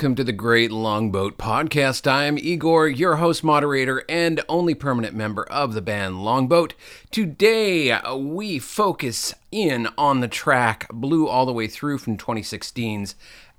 welcome to the Great Longboat Podcast. I am Igor, your host, moderator, and only permanent member of the band Longboat. Today, we focus in on the track Blue All the Way Through from 2016's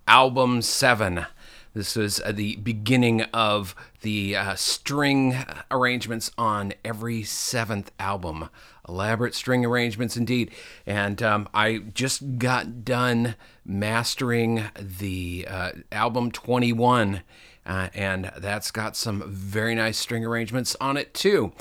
album 7. This was uh, the beginning of the uh, string arrangements on every seventh album. Elaborate string arrangements indeed. And um, I just got done mastering the uh, album 21, uh, and that's got some very nice string arrangements on it too.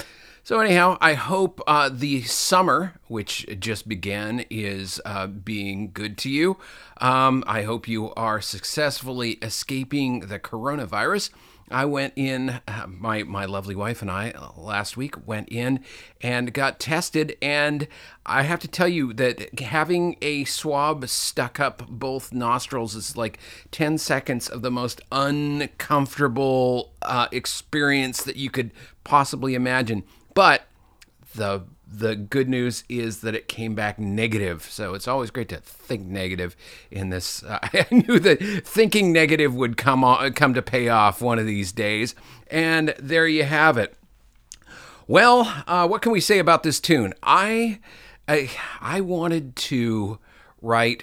So, anyhow, I hope uh, the summer, which just began, is uh, being good to you. Um, I hope you are successfully escaping the coronavirus. I went in, uh, my, my lovely wife and I uh, last week went in and got tested. And I have to tell you that having a swab stuck up both nostrils is like 10 seconds of the most uncomfortable uh, experience that you could possibly imagine. But the the good news is that it came back negative. So it's always great to think negative in this. Uh, I knew that thinking negative would come on, come to pay off one of these days. And there you have it. Well, uh, what can we say about this tune? I, I, I wanted to write.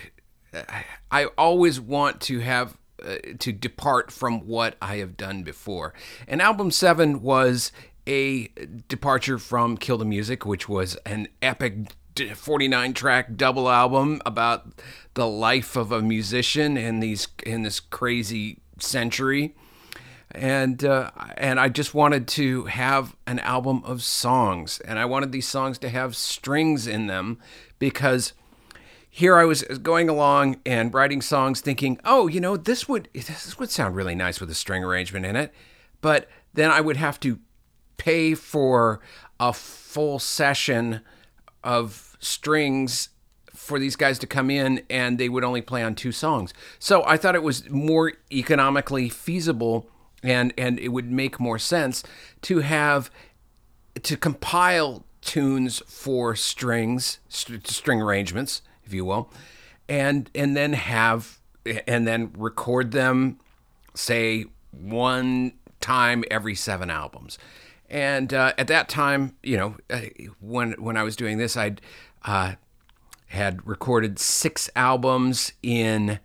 I always want to have uh, to depart from what I have done before. And album seven was a departure from Kill the Music, which was an epic 49 track double album about the life of a musician in these in this crazy century. And uh, and I just wanted to have an album of songs and I wanted these songs to have strings in them because here I was going along and writing songs thinking oh you know this would this would sound really nice with a string arrangement in it but then I would have to pay for a full session of strings for these guys to come in and they would only play on two songs. So I thought it was more economically feasible and and it would make more sense to have to compile tunes for strings, st- string arrangements, if you will, and and then have and then record them say one time every 7 albums. And uh, at that time, you know, uh, when when I was doing this, I'd uh, had recorded six albums in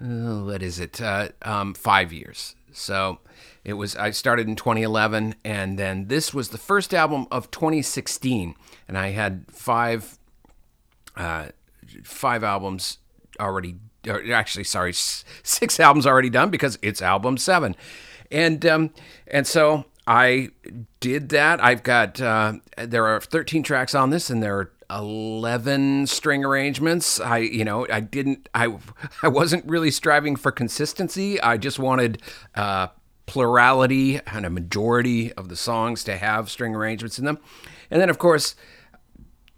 uh, what is it, uh, um, five years. So it was. I started in 2011, and then this was the first album of 2016, and I had five uh, five albums already. Or actually, sorry, six albums already done because it's album seven, and um, and so I did that. I've got uh, there are 13 tracks on this, and there are 11 string arrangements. I you know I didn't I I wasn't really striving for consistency. I just wanted uh, plurality and a majority of the songs to have string arrangements in them, and then of course.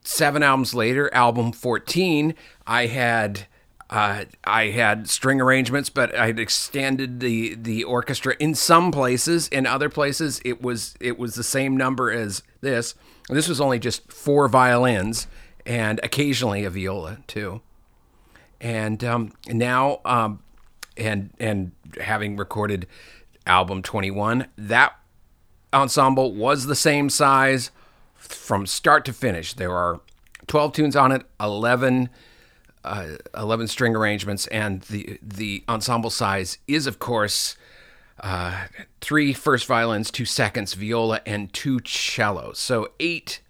Seven albums later, album 14, I had uh, I had string arrangements, but I had extended the the orchestra in some places. In other places, it was it was the same number as this. This was only just four violins and occasionally a viola too. And um, now, um, and and having recorded album twenty one, that ensemble was the same size from start to finish. There are twelve tunes on it, eleven uh, 11 string arrangements, and the the ensemble size is, of course, uh, three first violins, two seconds, viola, and two cellos. So eight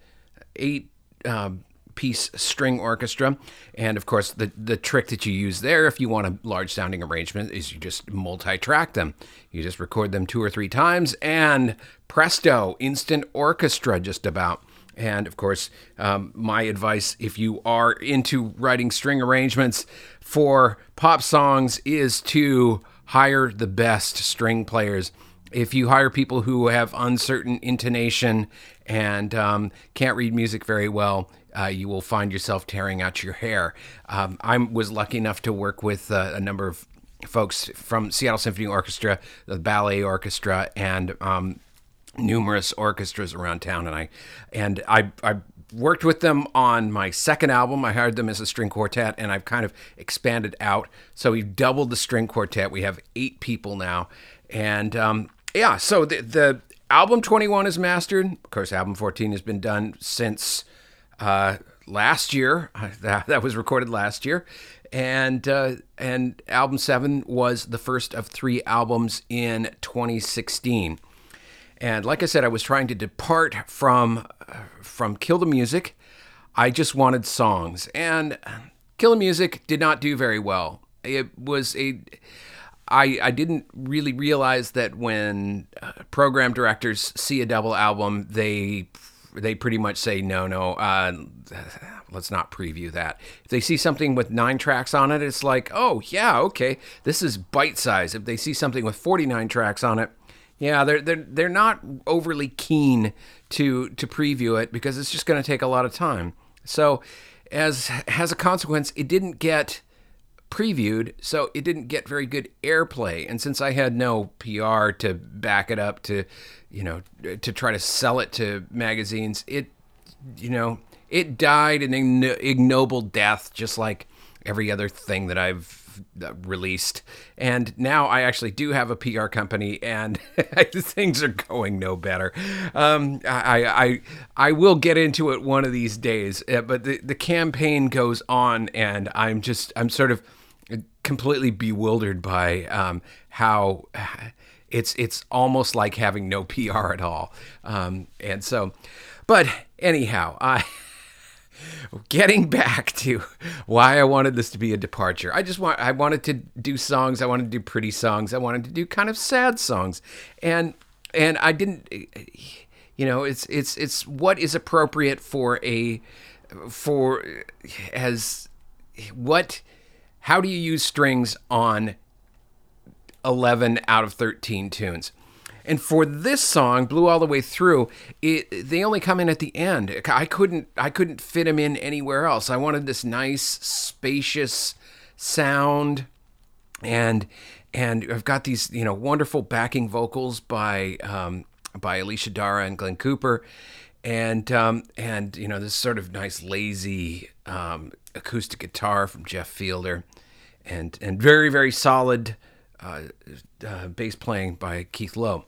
eight um, piece string orchestra, and of course the the trick that you use there, if you want a large sounding arrangement, is you just multi-track them. You just record them two or three times, and presto, instant orchestra, just about. And of course, um, my advice if you are into writing string arrangements for pop songs is to hire the best string players. If you hire people who have uncertain intonation and um, can't read music very well, uh, you will find yourself tearing out your hair. Um, I was lucky enough to work with uh, a number of folks from Seattle Symphony Orchestra, the Ballet Orchestra, and um, numerous orchestras around town, and I and I I worked with them on my second album. I hired them as a string quartet, and I've kind of expanded out. So we've doubled the string quartet. We have eight people now, and um, yeah. So the, the album 21 is mastered. Of course, album 14 has been done since uh, last year. That, that was recorded last year, and uh, and album seven was the first of three albums in 2016. And like I said, I was trying to depart from from Kill the Music. I just wanted songs, and Kill the Music did not do very well. It was a I, I didn't really realize that when uh, program directors see a double album, they they pretty much say no, no, uh, let's not preview that. If they see something with nine tracks on it, it's like, oh yeah, okay, this is bite size. If they see something with forty nine tracks on it, yeah, they're they're they're not overly keen to to preview it because it's just going to take a lot of time. So, as as a consequence, it didn't get previewed, so it didn't get very good airplay. And since I had no PR to back it up to, you know, to try to sell it to magazines, it, you know, it died an ignoble death, just like every other thing that I've released. And now I actually do have a PR company, and things are going no better. Um, I, I I will get into it one of these days, uh, but the the campaign goes on, and I'm just I'm sort of completely bewildered by um, how it's it's almost like having no PR at all. Um, and so, but anyhow, I. getting back to why I wanted this to be a departure. I just want I wanted to do songs, I wanted to do pretty songs, I wanted to do kind of sad songs. And and I didn't you know, it's it's it's what is appropriate for a for as what how do you use strings on 11 out of 13 tunes? And for this song, "Blue All the Way Through," it, they only come in at the end. I couldn't I couldn't fit them in anywhere else. I wanted this nice, spacious sound, and and I've got these you know wonderful backing vocals by um, by Alicia Dara and Glenn Cooper, and um, and you know this sort of nice lazy um, acoustic guitar from Jeff Fielder, and and very very solid uh, uh, bass playing by Keith Lowe.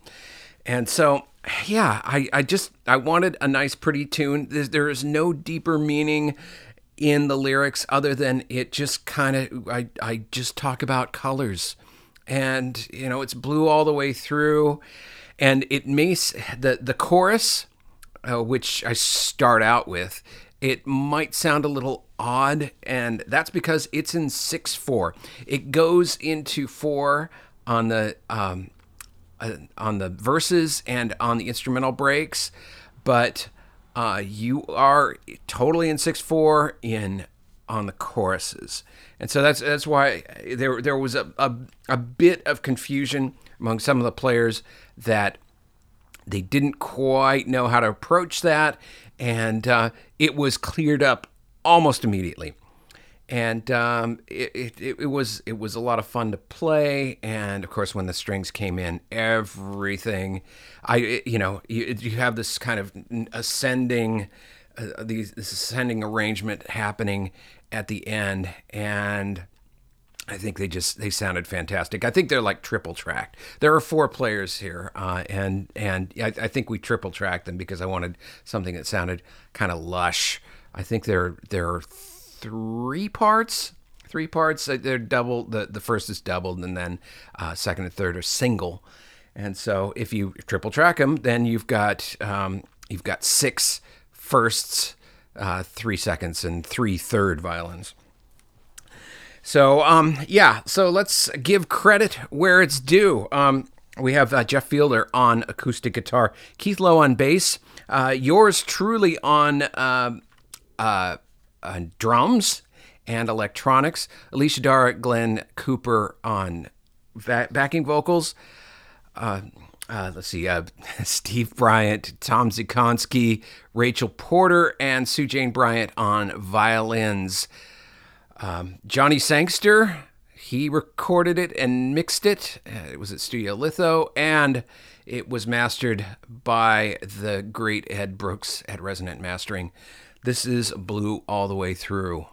And so, yeah, I, I just I wanted a nice, pretty tune. There's, there is no deeper meaning in the lyrics other than it just kind of I, I just talk about colors and you know it's blue all the way through and it makes the the chorus uh, which I start out with it might sound a little odd, and that's because it's in 6 4. It goes into 4 on the. Um, uh, on the verses and on the instrumental breaks, but uh, you are totally in six four in on the choruses, and so that's that's why there there was a, a, a bit of confusion among some of the players that they didn't quite know how to approach that, and uh, it was cleared up almost immediately. And um, it, it, it, was it was a lot of fun to play, and of course, when the strings came in, everything, I you know you, you have this kind of ascending, uh, these this ascending arrangement happening at the end, and I think they just they sounded fantastic. I think they're like triple tracked. There are four players here, uh, and and I, I, think we triple tracked them because I wanted something that sounded kind of lush. I think there there are three parts. Three parts. They're double. The the first is doubled, and then uh, second and third are single. And so if you triple track them, then you've got um, you've got six firsts, uh, three seconds, and three third violins. So, um, yeah, so let's give credit where it's due. Um, we have uh, Jeff Fielder on acoustic guitar, Keith Lowe on bass, uh, yours truly on uh, uh, drums and electronics, Alicia Dara, Glenn Cooper on va- backing vocals. Uh, uh, let's see, uh, Steve Bryant, Tom Dziekonski, Rachel Porter, and Sue Jane Bryant on violins. Um, Johnny Sangster, he recorded it and mixed it. Uh, it was at Studio Litho, and It was mastered by the great Ed Brooks at Resonant Mastering. This is Blue All the Way Through.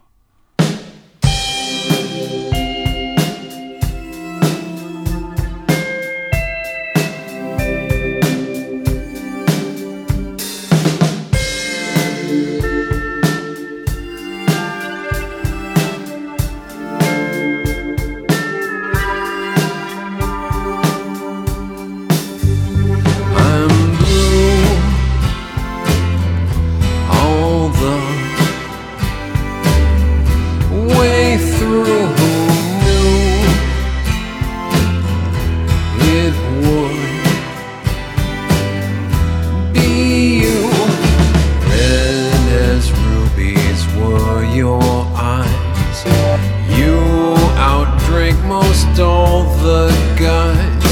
Most all the guys.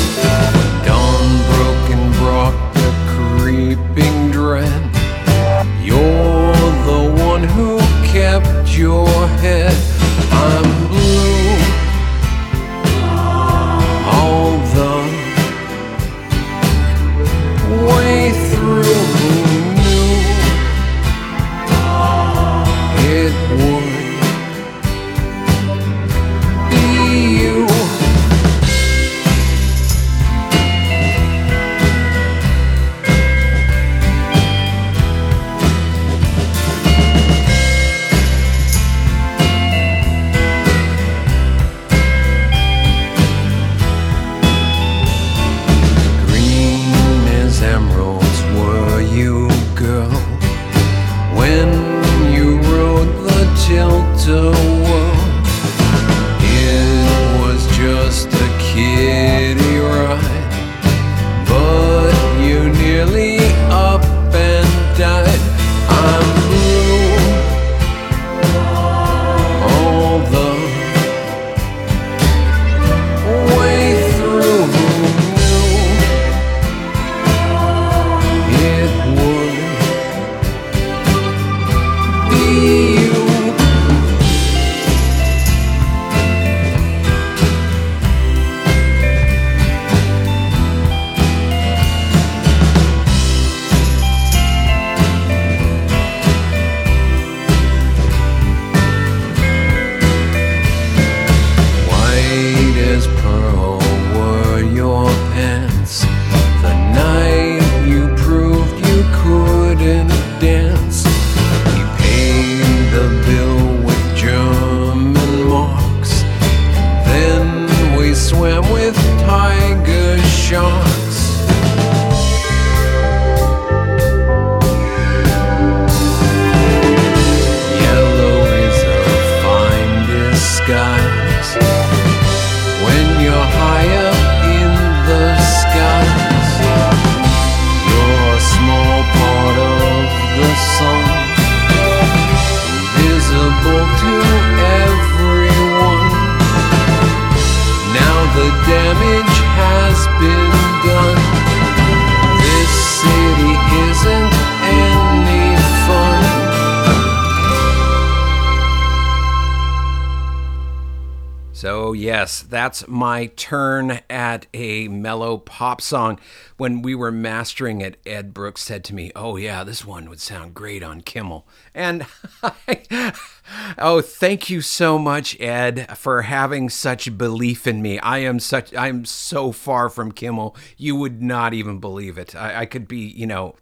Yes, that's my turn at a mellow pop song. When we were mastering it, Ed Brooks said to me, Oh, yeah, this one would sound great on Kimmel. And oh, thank you so much, Ed, for having such belief in me. I am such, I'm so far from Kimmel, you would not even believe it. I, I could be, you know,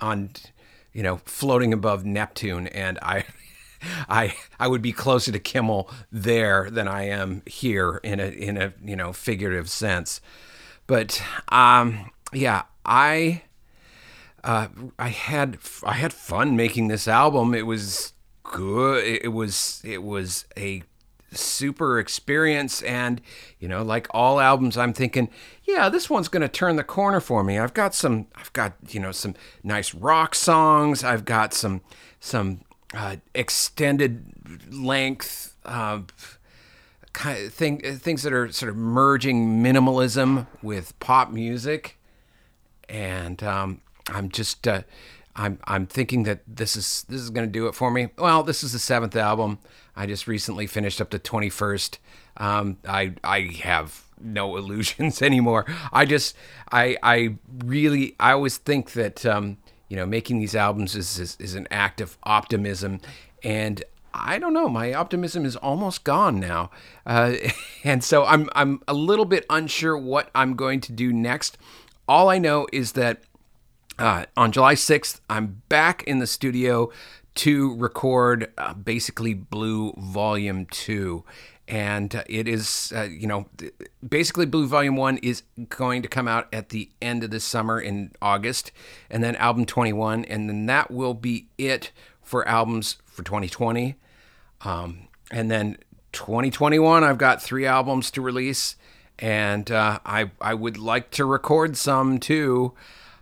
on, you know, floating above Neptune, and I. I I would be closer to Kimmel there than I am here in a in a you know figurative sense, but um yeah I uh, I had I had fun making this album. It was good. It was it was a super experience and you know like all albums i'm thinking yeah this one's going to turn the corner for me i've got some i've got you know some nice rock songs i've got some some uh, extended length uh, kind of thing things that are sort of merging minimalism with pop music and um, i'm just uh, I'm I'm thinking that this is this is going to do it for me. Well, this is the seventh album. I just recently finished up the twenty first. Um, I I have no illusions anymore. I just, I, I really, I always think that, um, you know, making these albums is, is, is an act of optimism. And I don't know, my optimism is almost gone now. Uh, and so I'm, I'm a little bit unsure what I'm going to do next. All I know is that uh, on July 6th, I'm back in the studio to record uh, basically Blue Volume 2 and uh, it is uh, you know basically blue volume 1 is going to come out at the end of the summer in august and then album 21 and then that will be it for albums for 2020 um, and then 2021 i've got three albums to release and uh, I, I would like to record some too.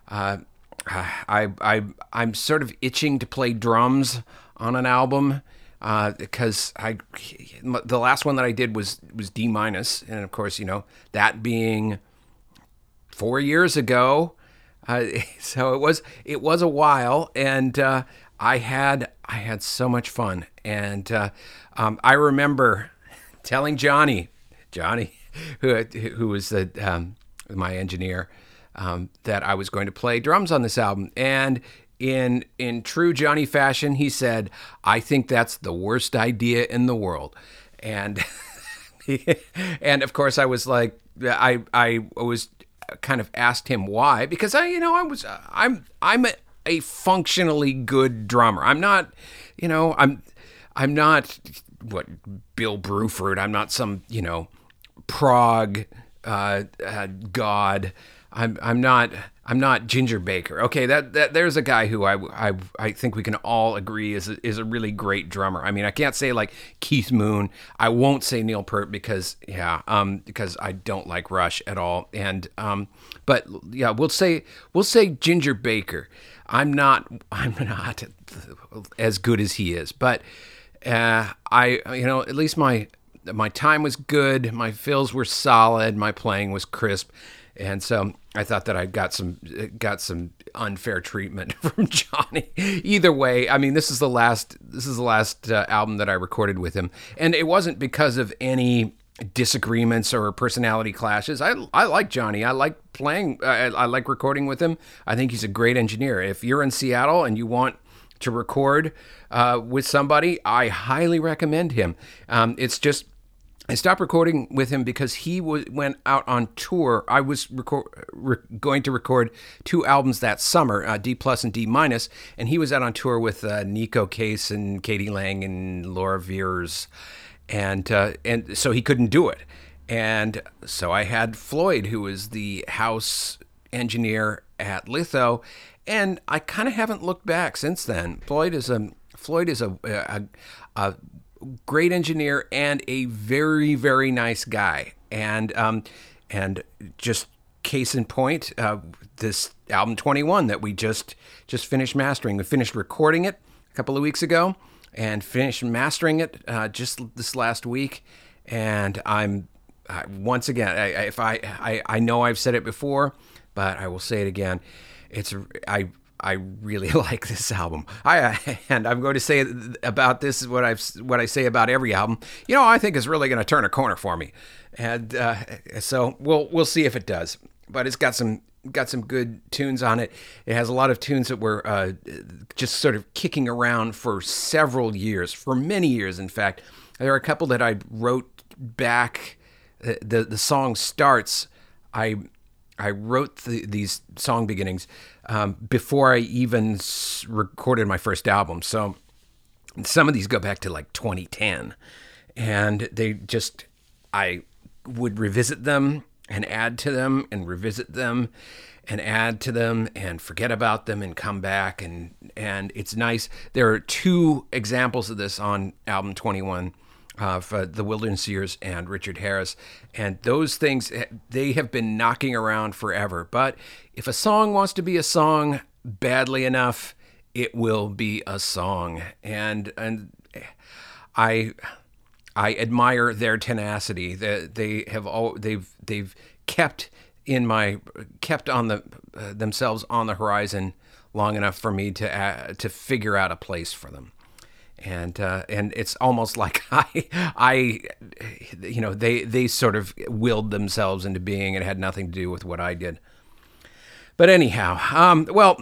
Uh, I, I, I'm sort of itching to play drums on an album because uh, I the last one that I did was was D minus, and of course you know that being four years ago, uh, so it was it was a while, and uh, I had I had so much fun, and uh, um, I remember telling Johnny Johnny who who was the um, my engineer um, that I was going to play drums on this album, and in in true Johnny fashion, he said, "I think that's the worst idea in the world," and and of course, I was like, I I was kind of asked him why because I you know I was I'm I'm a, a functionally good drummer. I'm not, you know, I'm I'm not what Bill Bruford. I'm not some you know prog uh, uh, god. I'm I'm not I'm not Ginger Baker. Okay, that, that there's a guy who I, I I think we can all agree is a, is a really great drummer. I mean, I can't say like Keith Moon. I won't say Neil Peart because yeah, um, because I don't like Rush at all. And um, but yeah, we'll say we'll say Ginger Baker. I'm not I'm not as good as he is, but uh, I you know at least my my time was good, my fills were solid, my playing was crisp and so I thought that I got some got some unfair treatment from Johnny. Either way, I mean, this is the last this is the last uh, album that I recorded with him, and it wasn't because of any disagreements or personality clashes. I I like Johnny. I like playing. I, I like recording with him. I think he's a great engineer. If you're in Seattle and you want to record uh, with somebody, I highly recommend him. Um, it's just I stopped recording with him because he w- went out on tour. I was record, re- going to record two albums that summer, uh, D plus and D minus, and he was out on tour with uh, Neko Case and k.d. lang and Laura Veirs, and uh, and so he couldn't do it. And so I had Floyd, who was the house engineer at Litho, and I kind of haven't looked back since then. Floyd is a Floyd is a, a, a great engineer and a very very nice guy. And um, and just case in point uh, this album 21 that we just just finished mastering. We finished recording it a couple of weeks ago and finished mastering it uh, just this last week. And i'm uh, once again I, if I, I i know i've said it before but i will say it again. It's i I really like this album. I and I'm going to say about this is what I've what I say about every album. You know, I think is really going to turn a corner for me, and uh, so we'll we'll see if it does. But it's got some got some good tunes on it. It has a lot of tunes that were uh, just sort of kicking around for several years, for many years, in fact. There are a couple that I wrote back. Uh, the the song starts. I I wrote the, these song beginnings um, before I even recorded my first album. So some of these go back to like 2010, and they just I would revisit them and add to them and revisit them and add to them and forget about them and come back and and it's nice. There are two examples of this on album 21 of uh, the Wilderness Years and Richard Harris. And those things, eh, they have been knocking around forever. But if a song wants to be a song badly enough, it will be a song. And, and I, I admire their tenacity. That they, they have all, they've, they've kept in my, kept on the, uh, themselves on the horizon long enough for me to, uh, to figure out a place for them and uh, and it's almost like I I you know they they sort of willed themselves into being and had nothing to do with what I did. But anyhow, um, well,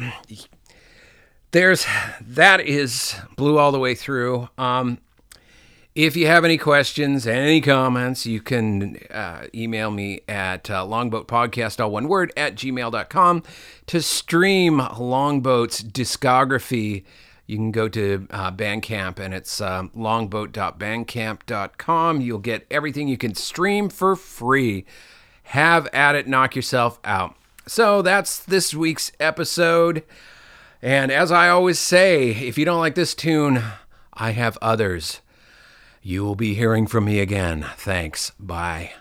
there's that is blue all the way through. Um, if you have any questions, any comments, you can uh, email me at uh, longboatpodcast, all one word, at gmail.com. To stream Longboat's discography, you can go to uh, Bandcamp and it's uh, longboat.bandcamp.com. You'll get everything you can stream for free. Have at it, knock yourself out. So that's this week's episode. And as I always say, if you don't like this tune, I have others. You will be hearing from me again. Thanks. Bye.